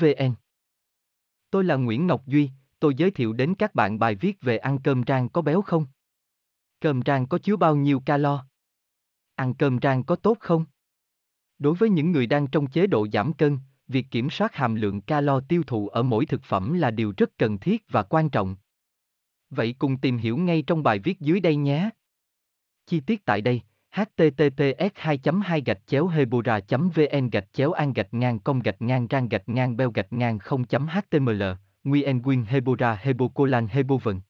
vn tôi là nguyễn ngọc duy tôi giới thiệu đến các bạn bài viết về ăn cơm rang có béo không cơm rang có chứa bao nhiêu calo ăn cơm rang có tốt không đối với những người đang trong chế độ giảm cân việc kiểm soát hàm lượng calo tiêu thụ ở mỗi thực phẩm là điều rất cần thiết và quan trọng. Vậy cùng tìm hiểu ngay trong bài viết dưới đây nhé. Chi tiết tại đây, https 2 2 gạch chéo hebora vn gạch chéo an gạch ngang công gạch ngang rang gạch ngang beo gạch ngang 0 html Nguyen Quyên Hebora Hebocolan hebovn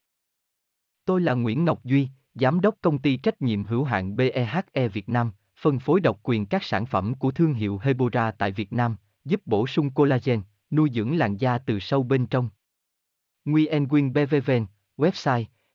Tôi là Nguyễn Ngọc Duy, Giám đốc công ty trách nhiệm hữu hạn BEHE Việt Nam, phân phối độc quyền các sản phẩm của thương hiệu Hebora tại Việt Nam, giúp bổ sung collagen, nuôi dưỡng làn da từ sâu bên trong. Nguyen Quyên BVVN, website